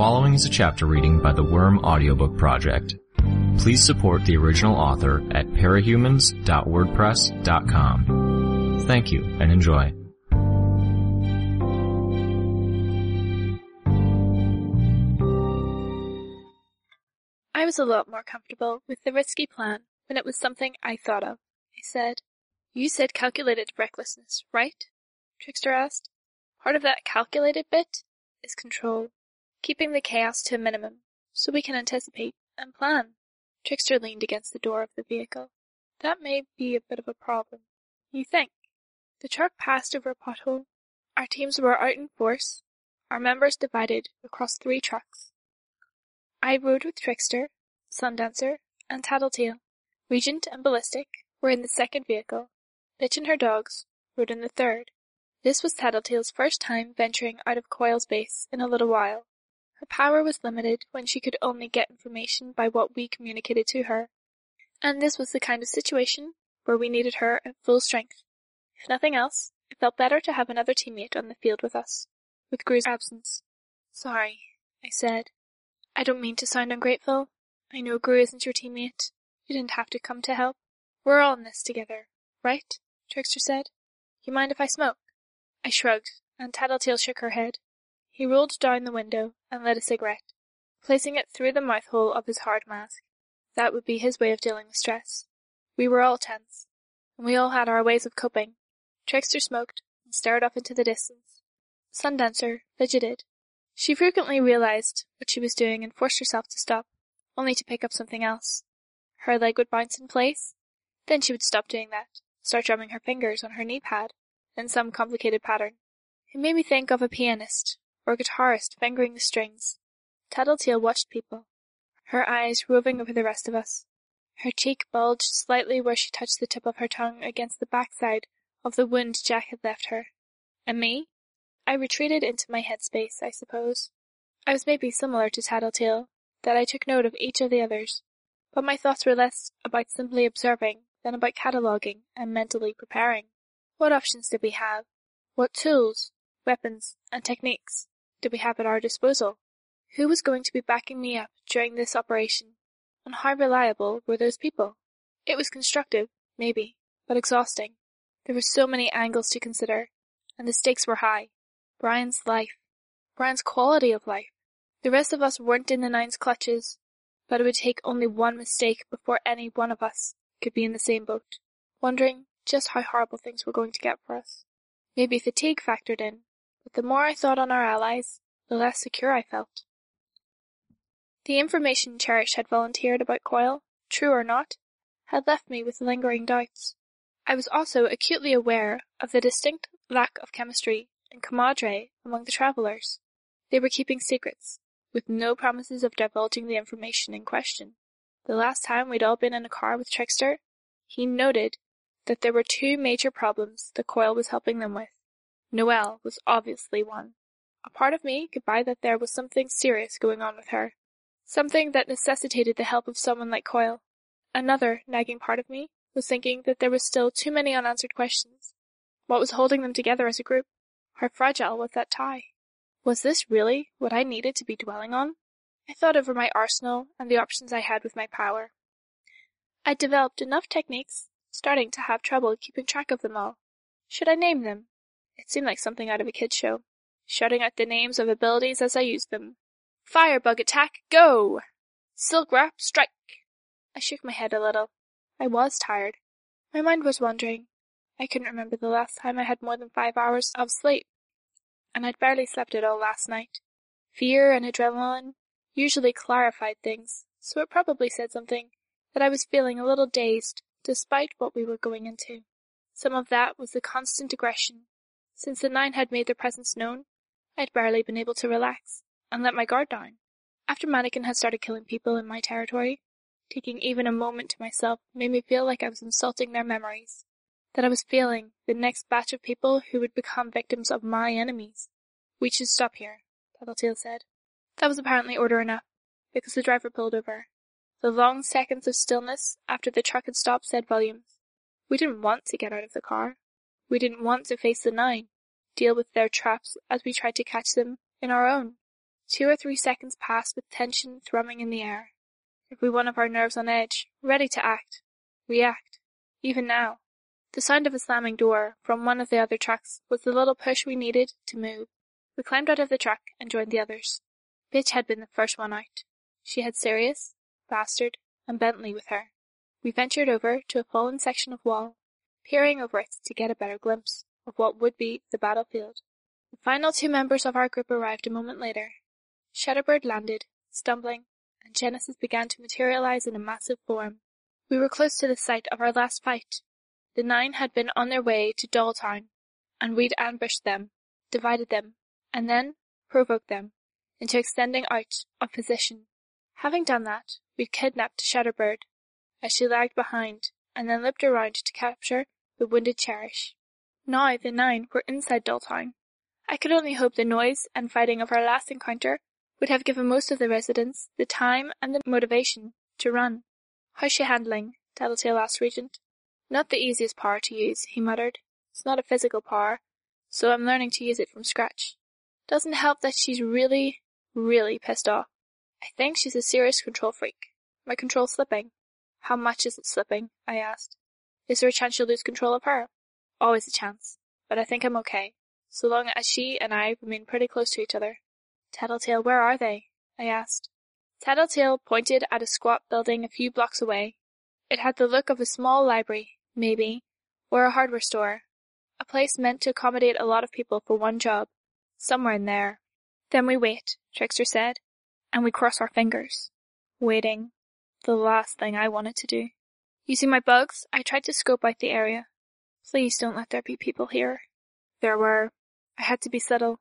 following is a chapter reading by the Worm Audiobook Project. Please support the original author at parahumans.wordpress.com. Thank you and enjoy. I was a lot more comfortable with the risky plan when it was something I thought of, I said. You said calculated recklessness, right? Trickster asked. Part of that calculated bit is control, keeping the chaos to a minimum, so we can anticipate and plan. Trickster leaned against the door of the vehicle. That may be a bit of a problem. You think? The truck passed over a pothole. Our teams were out in force, our members divided across three trucks. I rode with Trickster, Sundancer, and Tattletale. Regent and Ballistic were in the second vehicle. Bitch and her dogs rode in the third. This was Tattletale's first time venturing out of Coil's base in a little while. Her power was limited when she could only get information by what we communicated to her. And this was the kind of situation where we needed her at full strength. If nothing else, it felt better to have another teammate on the field with us, with Grue's absence. Sorry, I said. I don't mean to sound ungrateful. I know Grue isn't your teammate. You didn't have to come to help. We're all in this together, right? Trickster said. You mind if I smoke? I shrugged, and Tattletale shook her head. He rolled down the window and lit a cigarette, placing it through the mouth hole of his hard mask. That would be his way of dealing with stress. We were all tense, and we all had our ways of coping. Trickster smoked and stared off into the distance. Sundancer fidgeted. She frequently realized what she was doing and forced herself to stop, only to pick up something else. Her leg would bounce in place, then she would stop doing that, start drumming her fingers on her knee pad, in some complicated pattern. It made me think of a pianist, or guitarist fingering the strings. Tattletale watched people, her eyes roving over the rest of us. Her cheek bulged slightly where she touched the tip of her tongue against the backside of the wound Jack had left her. And me? I retreated into my headspace, I suppose. I was maybe similar to Tattletale, that I took note of each of the others, but my thoughts were less about simply observing than about cataloguing and mentally preparing. What options did we have? What tools, weapons, and techniques did we have at our disposal? Who was going to be backing me up during this operation? And how reliable were those people? It was constructive, maybe, but exhausting. There were so many angles to consider, and the stakes were high. Brian's life. Brian's quality of life. The rest of us weren't in the Nine's clutches, but it would take only one mistake before any one of us could be in the same boat, wondering just how horrible things were going to get for us. Maybe fatigue factored in, but the more I thought on our allies, the less secure I felt. The information Cherish had volunteered about Coil, true or not, had left me with lingering doubts. I was also acutely aware of the distinct lack of chemistry and camaraderie among the travelers. They were keeping secrets, with no promises of divulging the information in question. The last time we'd all been in a car with Trickster, he noted that there were two major problems the Coil was helping them with. Noelle was obviously one. A part of me could buy that there was something serious going on with her. Something that necessitated the help of someone like Coil. Another nagging part of me was thinking that there was still too many unanswered questions. What was holding them together as a group? How fragile was that tie? Was this really what I needed to be dwelling on? I thought over my arsenal and the options I had with my power. I'd developed enough techniques starting to have trouble keeping track of them all. Should I name them? It seemed like something out of a kid's show. Shouting out the names of abilities as I used them. Firebug attack, go! Silk wrap, strike! I shook my head a little. I was tired. My mind was wandering. I couldn't remember the last time I had more than five hours of sleep. And I'd barely slept at all last night. Fear and adrenaline usually clarified things, so it probably said something that I was feeling a little dazed despite what we were going into. Some of that was the constant aggression. Since the Nine had made their presence known, I'd barely been able to relax, and let my guard down. After Mannequin had started killing people in my territory, taking even a moment to myself made me feel like I was insulting their memories. That I was feeling the next batch of people who would become victims of my enemies. We should stop here, Tattletale said. That was apparently order enough, because the driver pulled over, the long seconds of stillness after the truck had stopped said volumes. We didn't want to get out of the car. We didn't want to face the nine, deal with their traps as we tried to catch them in our own. Two or three seconds passed with tension thrumming in the air. Every one of our nerves on edge, ready to act, react, even now. The sound of a slamming door from one of the other trucks was the little push we needed to move. We climbed out of the truck and joined the others. Bitch had been the first one out. She had Sirius, Bastard, and Bentley with her. We ventured over to a fallen section of wall, peering over it to get a better glimpse of what would be the battlefield. The final two members of our group arrived a moment later. Shatterbird landed, stumbling, and Genesis began to materialize in a massive form. We were close to the site of our last fight. The nine had been on their way to Dolltown, and we'd ambushed them, divided them, and then provoked them into extending out of position. Having done that, we kidnapped Shatterbird as she lagged behind, and then leaped around to capture the wounded Cherish. Now the nine were inside Dolltown. I could only hope the noise and fighting of our last encounter would have given most of the residents the time and the motivation to run. How's she handling? Tattletale asked Regent. Not the easiest power to use, he muttered. It's not a physical power, so I'm learning to use it from scratch. Doesn't help that she's really, really pissed off. I think she's a serious control freak. My control's slipping. How much is it slipping? I asked. Is there a chance you'll lose control of her? Always a chance. But I think I'm okay, so long as she and I remain pretty close to each other. Tattletale, where are they? I asked. Tattletale pointed at a squat building a few blocks away. It had the look of a small library, maybe, or a hardware store. A place meant to accommodate a lot of people for one job. Somewhere in there. Then we wait, Trickster said, and we cross our fingers. Waiting. The last thing I wanted to do. Using my bugs, I tried to scope out the area. Please don't let there be people here. There were. I had to be subtle,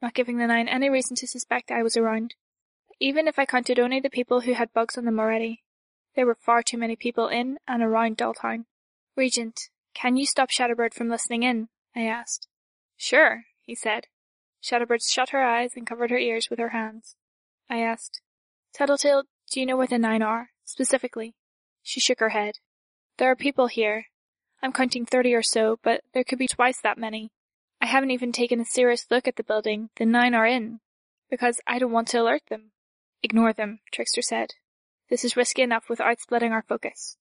not giving the nine any reason to suspect I was around. Even if I counted only the people who had bugs on them already, there were far too many people in and around Dolltown. Regent, can you stop Shatterbird from listening in? I asked. Sure, he said. Shatterbird shut her eyes and covered her ears with her hands. I asked, Tattletale, do you know where the nine are, specifically? She shook her head. There are people here. I'm counting thirty or so, but there could be twice that many. I haven't even taken a serious look at the building the nine are in, because I don't want to alert them. Ignore them, Trickster said. This is risky enough without splitting our focus.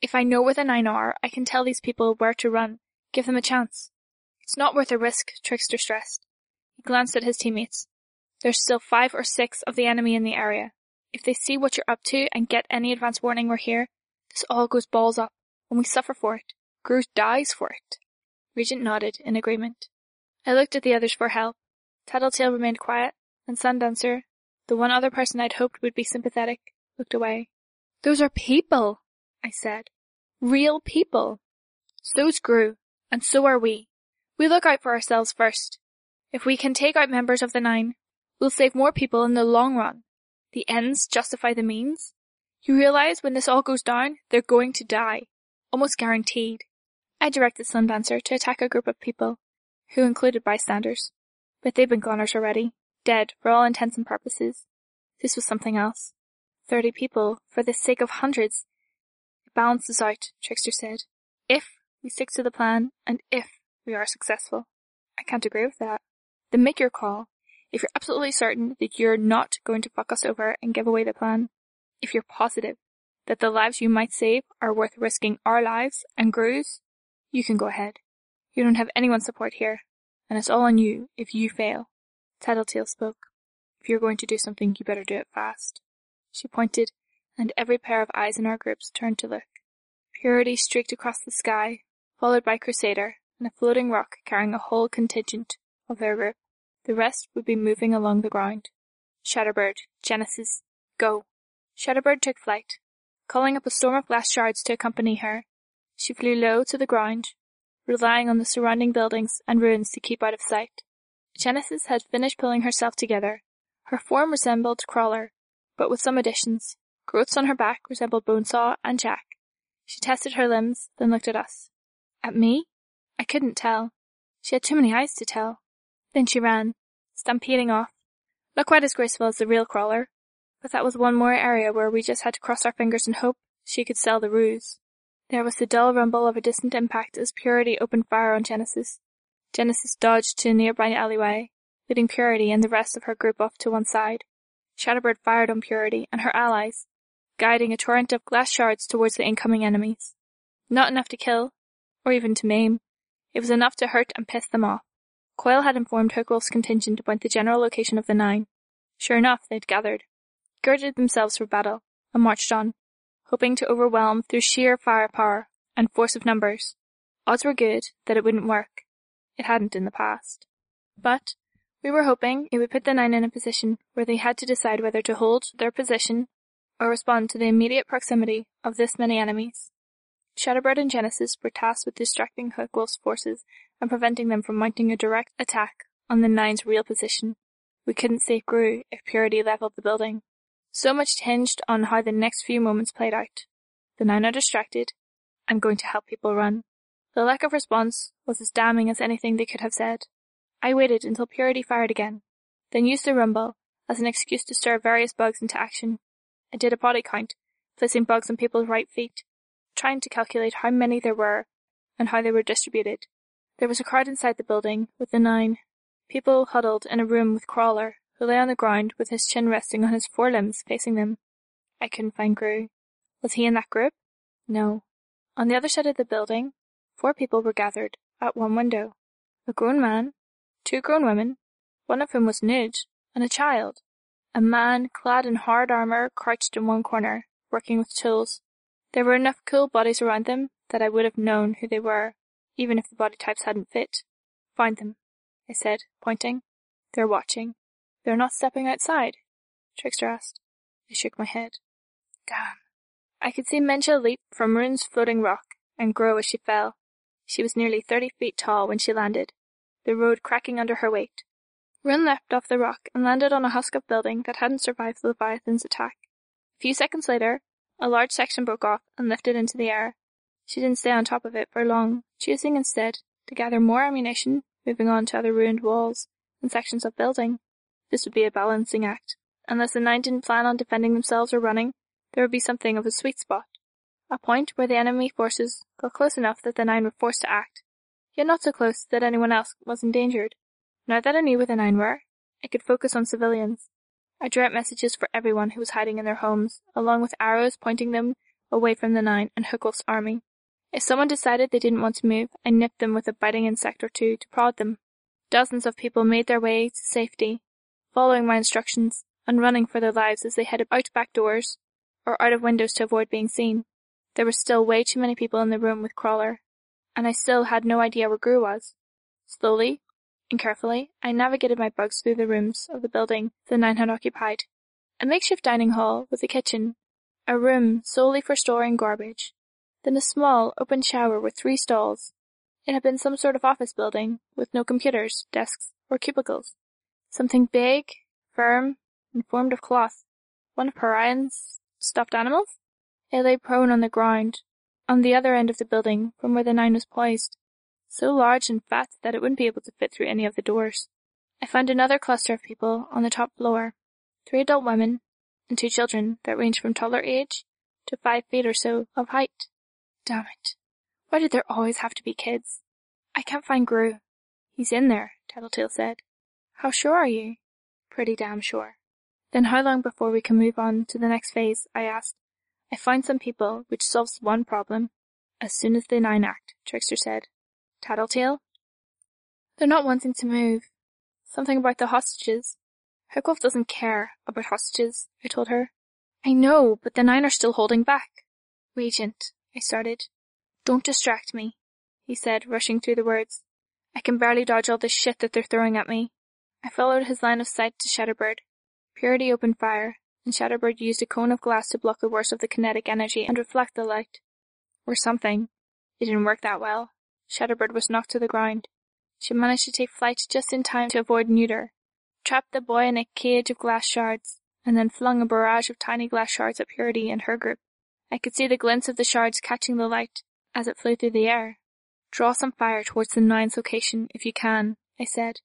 If I know where the nine are, I can tell these people where to run, give them a chance. It's not worth the risk, Trickster stressed. He glanced at his teammates. There's still five or six of the enemy in the area. If they see what you're up to and get any advance warning we're here, this all goes balls up, and we suffer for it. Grue dies for it. Regent nodded in agreement. I looked at the others for help. Tattletale remained quiet, and Sundancer, the one other person I'd hoped would be sympathetic, looked away. Those are people, I said. Real people. So's Grue, and so are we. We look out for ourselves first. If we can take out members of the Nine, we'll save more people in the long run. The ends justify the means. You realize when this all goes down, they're going to die. Almost guaranteed. I directed Sundancer to attack a group of people, who included bystanders. But they'd been goners already, dead for all intents and purposes. This was something else. Thirty people, for the sake of hundreds. It balances out, Trickster said. If we stick to the plan, and if we are successful. I can't agree with that. Then make your call. If you're absolutely certain that you're not going to fuck us over and give away the plan, if you're positive that the lives you might save are worth risking our lives and Grue's, you can go ahead. You don't have anyone's support here, and it's all on you if you fail. Tattletale spoke. If you're going to do something, you better do it fast. She pointed, and every pair of eyes in our groups turned to look. Purity streaked across the sky, followed by Crusader, and a floating rock carrying a whole contingent of their group. The rest would be moving along the ground. Shatterbird, Genesis, go. Shatterbird took flight, calling up a storm of glass shards to accompany her. She flew low to the ground, relying on the surrounding buildings and ruins to keep out of sight. Genesis had finished pulling herself together. Her form resembled Crawler, but with some additions. Growths on her back resembled Bonesaw and Jack. She tested her limbs, then looked at us. At me? I couldn't tell. She had too many eyes to tell. Then she ran, stampeding off. Not quite as graceful as the real Crawler, but that was one more area where we just had to cross our fingers and hope she could sell the ruse. There was the dull rumble of a distant impact as Purity opened fire on Genesis. Genesis dodged to a nearby alleyway, leading Purity and the rest of her group off to one side. Shatterbird fired on Purity and her allies, guiding a torrent of glass shards towards the incoming enemies. Not enough to kill, or even to maim. It was enough to hurt and piss them off. Coil had informed Hookwolf's contingent about the general location of the nine. Sure enough, they'd gathered, girded themselves for battle, and marched on, hoping to overwhelm through sheer firepower and force of numbers. Odds were good that it wouldn't work. It hadn't in the past. But we were hoping it would put the nine in a position where they had to decide whether to hold their position or respond to the immediate proximity of this many enemies. Shatterbird and Genesis were tasked with distracting Hookwolf's forces and preventing them from mounting a direct attack on the Nine's real position. We couldn't save Grue if Purity leveled the building. So much hinged on how the next few moments played out. The Nine are distracted. I'm going to help people run. The lack of response was as damning as anything they could have said. I waited until Purity fired again, then used the rumble as an excuse to stir various bugs into action. I did a body count, placing bugs on people's right feet, trying to calculate how many there were and how they were distributed. There was a crowd inside the building, with the nine. People huddled in a room with Crawler, who lay on the ground with his chin resting on his forelimbs facing them. I couldn't find Grue. Was he in that group? No. On the other side of the building, four people were gathered, at one window. A grown man, two grown women, one of whom was nude, and a child. A man clad in hard armor crouched in one corner, working with tools. There were enough cool bodies around them that I would have known who they were, even if the body types hadn't fit. Find them, I said, pointing. They're watching. They're not stepping outside? Trickster asked. I shook my head. Damn. I could see Menja leap from Rune's floating rock and grow as she fell. She was nearly thirty feet tall when she landed, the road cracking under her weight. Rune leapt off the rock and landed on a husk of building that hadn't survived the Leviathan's attack. A few seconds later, a large section broke off and lifted into the air. She didn't stay on top of it for long, choosing instead to gather more ammunition, moving on to other ruined walls and sections of building. This would be a balancing act. Unless the nine didn't plan on defending themselves or running, there would be something of a sweet spot. A point where the enemy forces got close enough that the nine were forced to act, yet not so close that anyone else was endangered. Now that I knew where the nine were, I could focus on civilians. I drew out messages for everyone who was hiding in their homes, along with arrows pointing them away from the nine and Hookwolf's army. If someone decided they didn't want to move, I nipped them with a biting insect or two to prod them. Dozens of people made their way to safety, following my instructions and running for their lives as they headed out back doors or out of windows to avoid being seen. There were still way too many people in the room with Crawler, and I still had no idea where Grue was. Slowly, and carefully I navigated my bugs through the rooms of the building the nine had occupied. A makeshift dining hall with a kitchen, a room solely for storing garbage, then a small open shower with three stalls. It had been some sort of office building, with no computers, desks, or cubicles. Something big, firm, and formed of cloth. One of Parian's stuffed animals? It lay prone on the ground, on the other end of the building from where the nine was poised so large and fat that it wouldn't be able to fit through any of the doors. I found another cluster of people on the top floor, three adult women and two children that ranged from toddler age to five feet or so of height. Damn it. Why did there always have to be kids? I can't find Grue. He's in there, Tattletale said. How sure are you? Pretty damn sure. Then how long before we can move on to the next phase? I asked. I find some people, which solves one problem. As soon as the nine act, Trickster said. Tattletale. They're not wanting to move. Something about the hostages. Hookwolf doesn't care about hostages, I told her. I know, but the nine are still holding back. Regent, I started. Don't distract me, he said, rushing through the words. I can barely dodge all this shit that they're throwing at me. I followed his line of sight to Shatterbird. Purity opened fire, and Shatterbird used a cone of glass to block the worst of the kinetic energy and reflect the light. Or something. It didn't work that well. Shatterbird was knocked to the ground. She managed to take flight just in time to avoid neuter, trapped the boy in a cage of glass shards, and then flung a barrage of tiny glass shards at Purity and her group. I could see the glints of the shards catching the light as it flew through the air. Draw some fire towards the nine's location if you can, I said.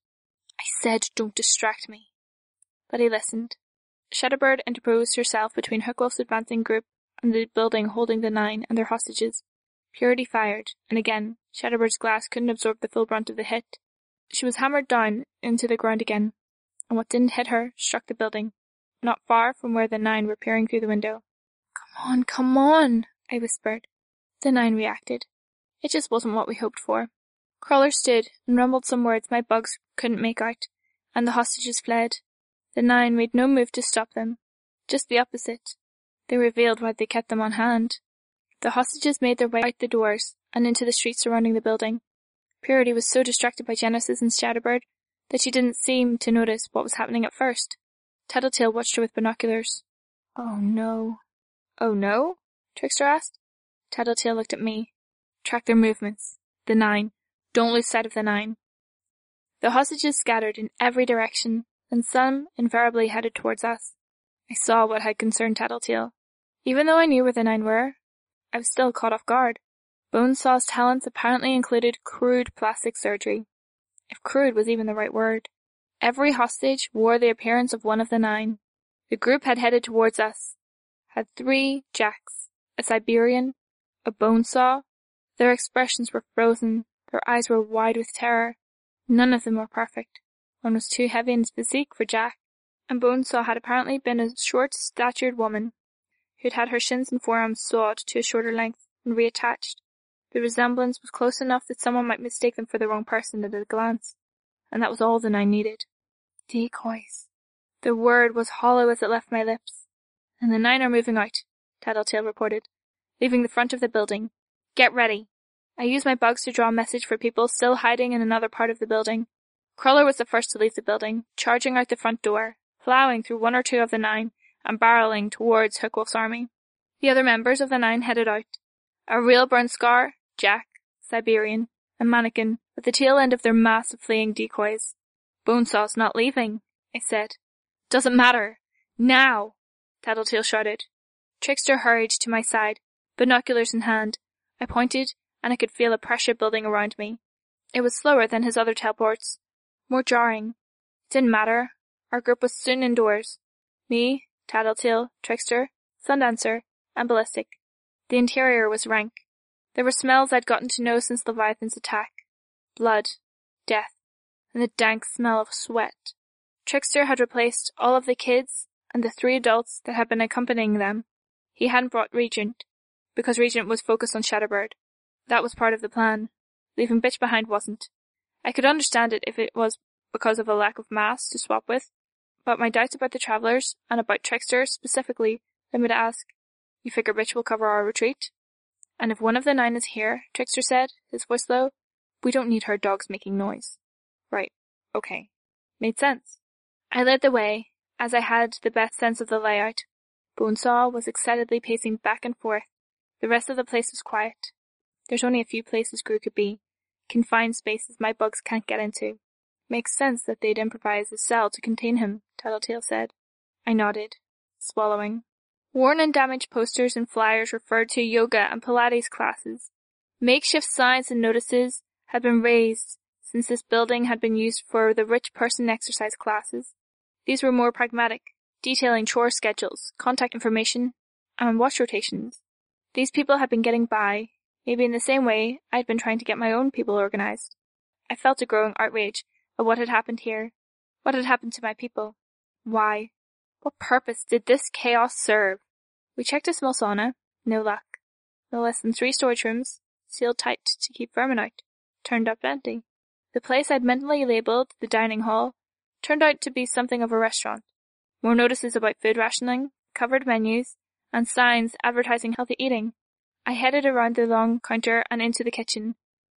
I said don't distract me. But he listened. Shatterbird interposed herself between Hookwolf's advancing group and the building holding the nine and their hostages. Purity fired, and again, Shatterbird's glass couldn't absorb the full brunt of the hit. She was hammered down into the ground again, and what didn't hit her struck the building, not far from where the nine were peering through the window. Come on, come on, I whispered. The nine reacted. It just wasn't what we hoped for. Crawler stood and rumbled some words my bugs couldn't make out, and the hostages fled. The nine made no move to stop them. Just the opposite. They revealed why they kept them on hand. The hostages made their way out the doors and into the streets surrounding the building. Purity was so distracted by Genesis and Shatterbird that she didn't seem to notice what was happening at first. Tattletale watched her with binoculars. Oh no. Oh no? Trickster asked. Tattletale looked at me. Track their movements. The nine. Don't lose sight of the nine. The hostages scattered in every direction, and some invariably headed towards us. I saw what had concerned Tattletale. Even though I knew where the nine were, I was still caught off guard. Bonesaw's talents apparently included crude plastic surgery. If crude was even the right word. Every hostage wore the appearance of one of the nine. The group had headed towards us. Had three jacks, a Siberian, a bonesaw. Their expressions were frozen, their eyes were wide with terror. None of them were perfect. One was too heavy in his physique for Jack, and Bonesaw had apparently been a short-statured woman, who'd had her shins and forearms sawed to a shorter length and reattached. The resemblance was close enough that someone might mistake them for the wrong person at a glance, and that was all the nine needed. Decoys. The word was hollow as it left my lips. And the nine are moving out, Tattletale reported, leaving the front of the building. Get ready. I used my bugs to draw a message for people still hiding in another part of the building. Crawler was the first to leave the building, charging out the front door, plowing through one or two of the nine, and barreling towards Hookwolf's army. The other members of the nine headed out. A real burn scar, Jack, Siberian, and Mannequin, at the tail end of their mass of fleeing decoys. Bonesaw's not leaving, I said. Doesn't matter. Now! Tattletale shouted. Trickster hurried to my side, binoculars in hand. I pointed and I could feel a pressure building around me. It was slower than his other teleports, more jarring. It didn't matter. Our group was soon indoors. Me, Tattletale, Trickster, Sundancer, and Ballistic. The interior was rank. There were smells I'd gotten to know since Leviathan's attack. Blood, death, and the dank smell of sweat. Trickster had replaced all of the kids and the three adults that had been accompanying them. He hadn't brought Regent, because Regent was focused on Shatterbird. That was part of the plan. Leaving Bitch behind wasn't. I could understand it if it was because of a lack of mass to swap with, but my doubts about the Travelers, and about Trickster specifically, led me to ask, You figure Bitch will cover our retreat? And if one of the nine is here, Trickster said, his voice low, we don't need her dogs making noise. Right. Okay. Made sense. I led the way, as I had the best sense of the layout. Bonesaw was excitedly pacing back and forth. The rest of the place was quiet. There's only a few places Grue could be. Confined spaces my bugs can't get into. Makes sense that they'd improvise a cell to contain him, Tattletale said. I nodded, swallowing. Worn and damaged posters and flyers referred to yoga and Pilates classes. Makeshift signs and notices had been raised since this building had been used for the rich person exercise classes. These were more pragmatic, detailing chore schedules, contact information, and watch rotations. These people had been getting by, Maybe in the same way I'd been trying to get my own people organized. I felt a growing outrage at what had happened here. What had happened to my people? Why? What purpose did this chaos serve? We checked a small sauna. No luck. No less than three storage rooms, sealed tight to keep vermin out, turned up empty. The place I'd mentally labeled the dining hall turned out to be something of a restaurant. More notices about food rationing, covered menus, and signs advertising healthy eating I headed around the long counter and into the kitchen.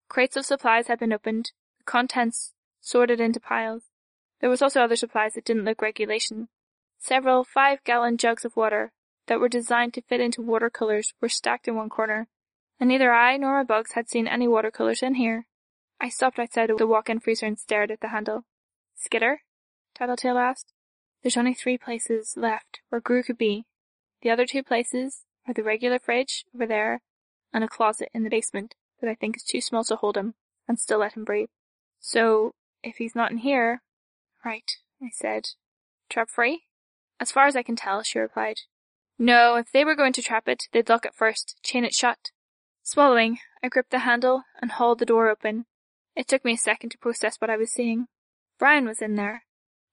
Crates of supplies had been opened, the contents sorted into piles. There was also other supplies that didn't look regulation. Several five-gallon jugs of water that were designed to fit into watercolors were stacked in one corner, and neither I nor my bugs had seen any watercolors in here. I stopped outside the walk-in freezer and stared at the handle. Skitter? Tattletale asked. There's only three places left where Grue could be. The other two places are the regular fridge over there and a closet in the basement that I think is too small to hold him and still let him breathe. So, if he's not in here... Right, I said. Trap free? As far as I can tell, she replied. No, if they were going to trap it, they'd lock it first, chain it shut. Swallowing, I gripped the handle and hauled the door open. It took me a second to process what I was seeing. Brian was in there.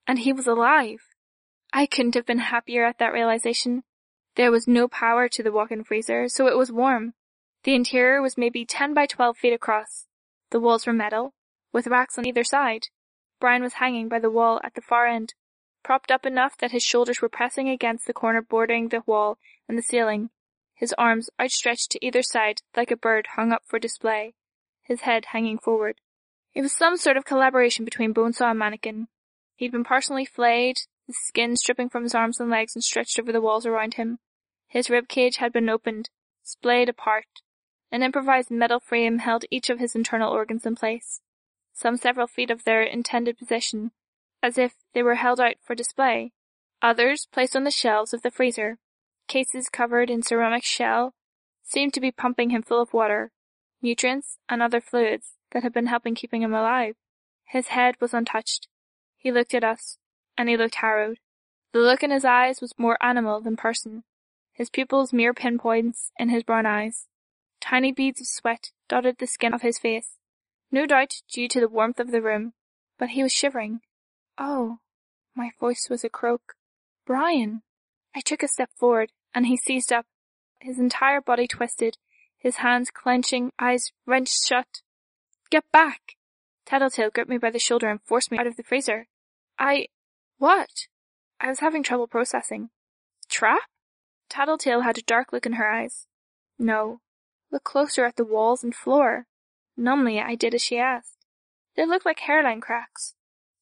And he was alive. I couldn't have been happier at that realization. There was no power to the walk-in freezer, so it was warm. The interior was maybe 10 by 12 feet across. The walls were metal, with racks on either side. Brian was hanging by the wall at the far end, propped up enough that his shoulders were pressing against the corner bordering the wall and the ceiling, his arms outstretched to either side like a bird hung up for display, his head hanging forward. It was some sort of collaboration between Bonesaw and Mannequin. He'd been partially flayed, the skin stripping from his arms and legs and stretched over the walls around him. His rib cage had been opened, splayed apart. An improvised metal frame held each of his internal organs in place, some several feet of their intended position, as if they were held out for display. Others, placed on the shelves of the freezer, cases covered in ceramic shell, seemed to be pumping him full of water, nutrients, and other fluids that had been helping keeping him alive. His head was untouched. He looked at us, and he looked harrowed. The look in his eyes was more animal than person. His pupils mere pinpoints in his brown eyes. Tiny beads of sweat dotted the skin of his face, no doubt due to the warmth of the room, but he was shivering. Oh, my voice was a croak. Brian! I took a step forward, and he seized up, his entire body twisted, his hands clenching, eyes wrenched shut. Get back! Tattletale gripped me by the shoulder and forced me out of the freezer. I... What? I was having trouble processing. Trap? Tattletale had a dark look in her eyes. No. Look closer at the walls and floor. Numbly I did as she asked. They looked like hairline cracks.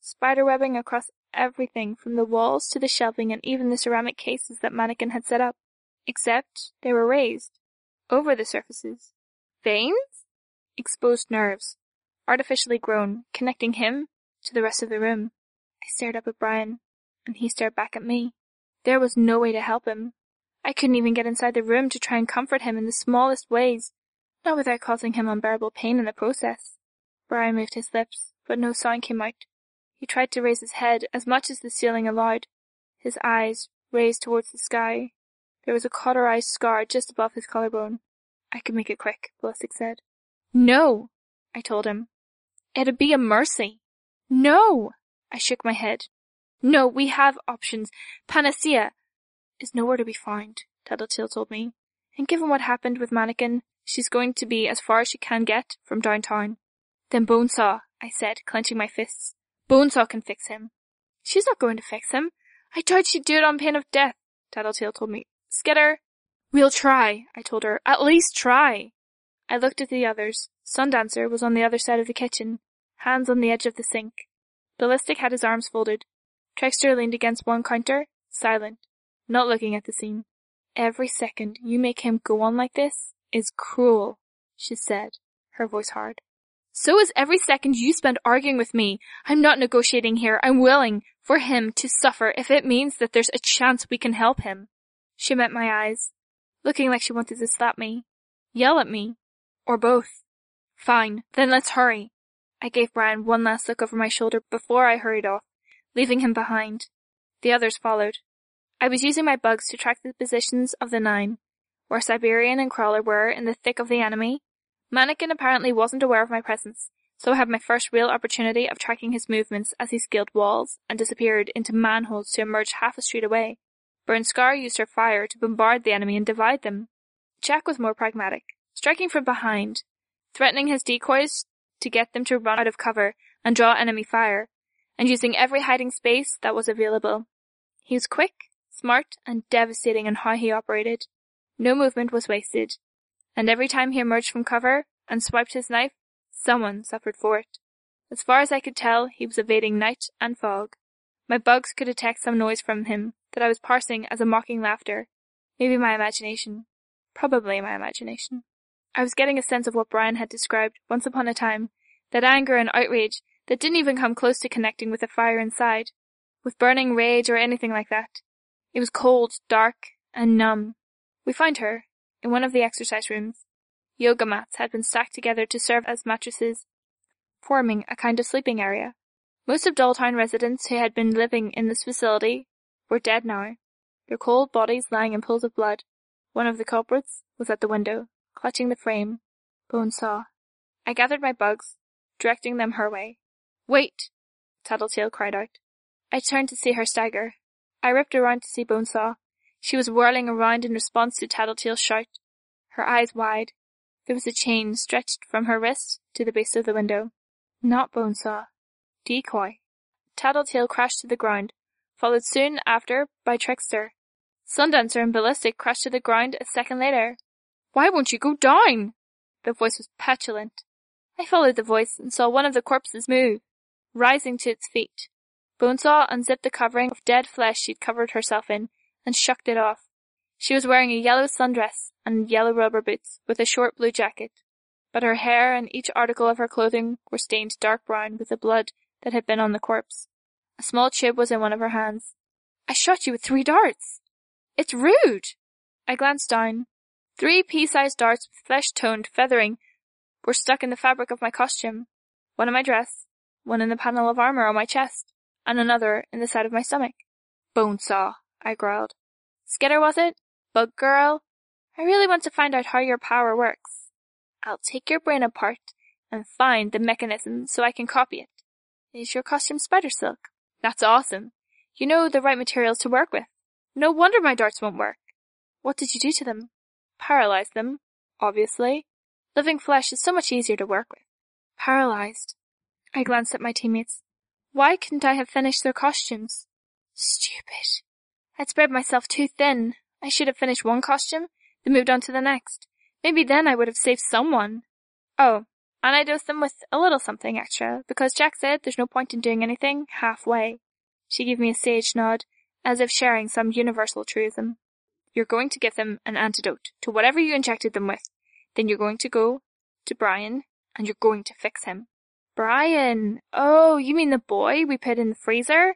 Spiderwebbing across everything from the walls to the shelving and even the ceramic cases that Mannequin had set up. Except they were raised. Over the surfaces. Veins? Exposed nerves. Artificially grown, connecting him to the rest of the room. I stared up at Brian, and he stared back at me. There was no way to help him. I couldn't even get inside the room to try and comfort him in the smallest ways, not without causing him unbearable pain in the process. Brian moved his lips, but no sound came out. He tried to raise his head as much as the ceiling allowed, his eyes raised towards the sky. There was a cauterized scar just above his collarbone. I can make it quick, Ballistic said. No, I told him. It'd be a mercy. No! I shook my head. No, we have options. Panacea is nowhere to be found, Tattletale told me. And given what happened with Mannequin, she's going to be as far as she can get from downtown. Then Bonesaw, I said, clenching my fists. Bonesaw can fix him. She's not going to fix him. I doubt she'd do it on pain of death, Tattletale told me. Skitter! We'll try, I told her. At least try. I looked at the others. Sundancer was on the other side of the kitchen, hands on the edge of the sink. Ballistic had his arms folded. Trickster leaned against one counter, silent, not looking at the scene. Every second you make him go on like this is cruel, she said, her voice hard. So is every second you spend arguing with me. I'm not negotiating here. I'm willing for him to suffer if it means that there's a chance we can help him. She met my eyes, looking like she wanted to slap me, yell at me, or both. Fine, then let's hurry. I gave Brian one last look over my shoulder before I hurried off, leaving him behind. The others followed. I was using my bugs to track the positions of the nine, where Siberian and Crawler were in the thick of the enemy. Mannequin apparently wasn't aware of my presence, so I had my first real opportunity of tracking his movements as he scaled walls and disappeared into manholes to emerge half a street away. Burn Scar used her fire to bombard the enemy and divide them. Jack was more pragmatic, striking from behind, threatening his decoys to get them to run out of cover and draw enemy fire, and using every hiding space that was available. He was quick, smart, and devastating in how he operated. No movement was wasted, and every time he emerged from cover and swiped his knife, someone suffered for it. As far as I could tell, he was evading Night and Fog. My bugs could detect some noise from him that I was parsing as a mocking laughter. Maybe my imagination. Probably my imagination. I was getting a sense of what Brian had described once upon a time, that anger and outrage that didn't even come close to connecting with the fire inside, with burning rage or anything like that. It was cold, dark, and numb. We found her, in one of the exercise rooms. Yoga mats had been stacked together to serve as mattresses, forming a kind of sleeping area. Most of Dolltown residents who had been living in this facility were dead now, their cold bodies lying in pools of blood. One of the culprits was at the window, clutching the frame. Bonesaw. I gathered my bugs, directing them her way. Wait! Tattletale cried out. I turned to see her stagger. I ripped around to see Bonesaw. She was whirling around in response to Tattletale's shout, her eyes wide. There was a chain stretched from her wrist to the base of the window. Not Bonesaw. Decoy. Tattletale crashed to the ground, followed soon after by Trickster. Sundancer and Ballistic crashed to the ground a second later. Why won't you go down? The voice was petulant. I followed the voice and saw one of the corpses move, rising to its feet. Bonesaw unzipped the covering of dead flesh she'd covered herself in and shucked it off. She was wearing a yellow sundress and yellow rubber boots with a short blue jacket, but her hair and each article of her clothing were stained dark brown with the blood that had been on the corpse. A small tube was in one of her hands. I shot you with three darts. It's rude. I glanced down. Three pea-sized darts with flesh-toned feathering were stuck in the fabric of my costume. One in my dress, one in the panel of armor on my chest, and another in the side of my stomach. Bonesaw, I growled. Skitter was it? Bug girl? I really want to find out how your power works. I'll take your brain apart and find the mechanism so I can copy it. Is your costume spider silk? That's awesome. You know the right materials to work with. No wonder my darts won't work. What did you do to them? Paralyze them, obviously. Living flesh is so much easier to work with. Paralyzed. I glanced at my teammates. Why couldn't I have finished their costumes? Stupid. I'd spread myself too thin. I should have finished one costume, then moved on to the next. Maybe then I would have saved someone. Oh, and I dosed them with a little something extra, because Jack said there's no point in doing anything halfway. She gave me a sage nod, as if sharing some universal truism. You're going to give them an antidote to whatever you injected them with. Then you're going to go to Brian, and you're going to fix him. Brian! Oh, you mean the boy we put in the freezer?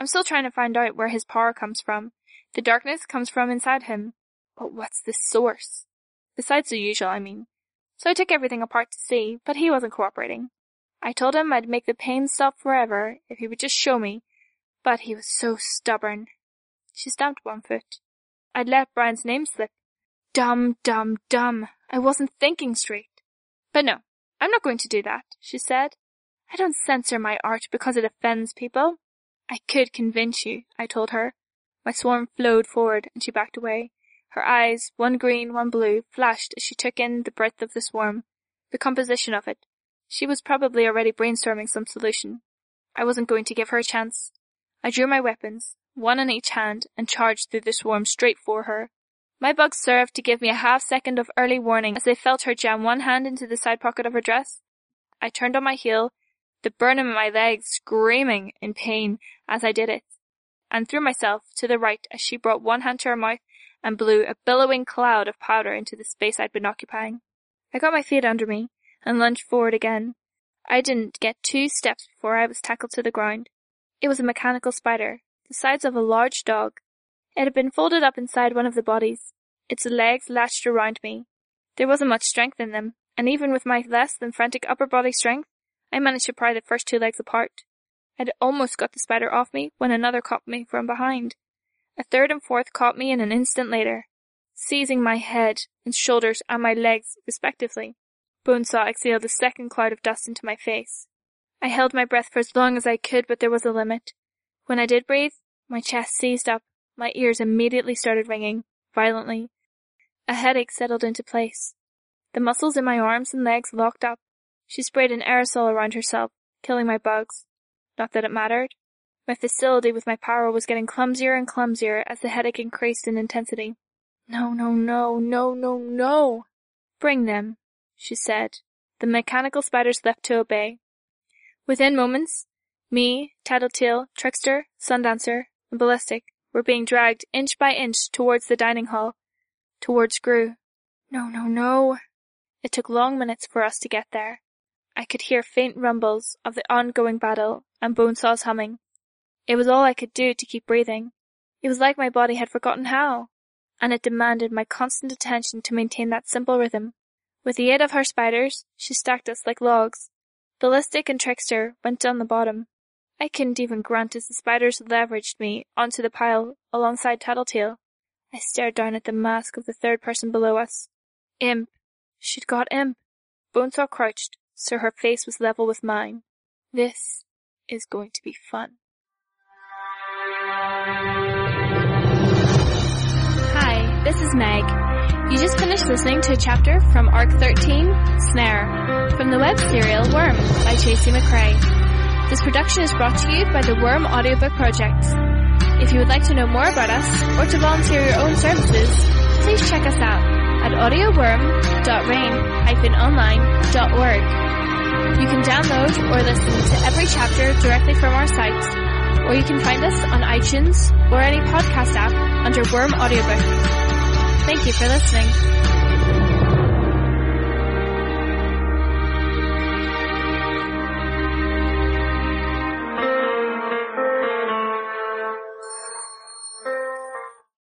I'm still trying to find out where his power comes from. The darkness comes from inside him. But what's the source? Besides the usual, I mean. So I took everything apart to see, but he wasn't cooperating. I told him I'd make the pain stop forever if he would just show me, but he was so stubborn. She stamped one foot. I'd let Brian's name slip. Dumb, dumb, dumb. I wasn't thinking straight. But no, I'm not going to do that, she said. I don't censor my art because it offends people. I could convince you, I told her. My swarm flowed forward and she backed away. Her eyes, one green, one blue, flashed as she took in the breadth of the swarm, the composition of it. She was probably already brainstorming some solution. I wasn't going to give her a chance. I drew my weapons, one in each hand, and charged through the swarm straight for her. My bugs served to give me a half second of early warning as I felt her jam one hand into the side pocket of her dress. I turned on my heel, the burn in my legs screaming in pain as I did it, and threw myself to the right as she brought one hand to her mouth and blew a billowing cloud of powder into the space I'd been occupying. I got my feet under me and lunged forward again. I didn't get two steps before I was tackled to the ground. It was a mechanical spider, the size of a large dog, it had been folded up inside one of the bodies, its legs latched around me. There wasn't much strength in them, and even with my less than frantic upper body strength, I managed to pry the first two legs apart. I'd almost got the spider off me when another caught me from behind. A third and fourth caught me in an instant later, seizing my head and shoulders and my legs respectively. Bonesaw exhaled a second cloud of dust into my face. I held my breath for as long as I could, but there was a limit. When I did breathe, my chest seized up my ears immediately started ringing, violently. A headache settled into place. The muscles in my arms and legs locked up. She sprayed an aerosol around herself, killing my bugs. Not that it mattered. My facility with my power was getting clumsier and clumsier as the headache increased in intensity. No, no, no, no, no, no. Bring them, she said. The mechanical spiders left to obey. Within moments, me, Tattletale, Trickster, Sundancer, and Ballistic were being dragged inch by inch towards the dining hall, towards Grue. No, no, no. It took long minutes for us to get there. I could hear faint rumbles of the ongoing battle and Bonesaw's humming. It was all I could do to keep breathing. It was like my body had forgotten how, and it demanded my constant attention to maintain that simple rhythm. With the aid of her spiders, she stacked us like logs. Ballistic and Trickster went down the bottom, I couldn't even grunt as the spiders leveraged me onto the pile alongside Tattletale. I stared down at the mask of the third person below us. Imp. She'd got Imp. Bonesaw crouched, so her face was level with mine. This is going to be fun. Hi, this is Meg. You just finished listening to a chapter from Arc 13, Snare, from the web serial Worm by Tracy McCrae. This production is brought to you by the Worm Audiobook Project. If you would like to know more about us or to volunteer your own services, please check us out at audioworm.rain-online.org. You can download or listen to every chapter directly from our site, or you can find us on iTunes or any podcast app under Worm Audiobook. Thank you for listening.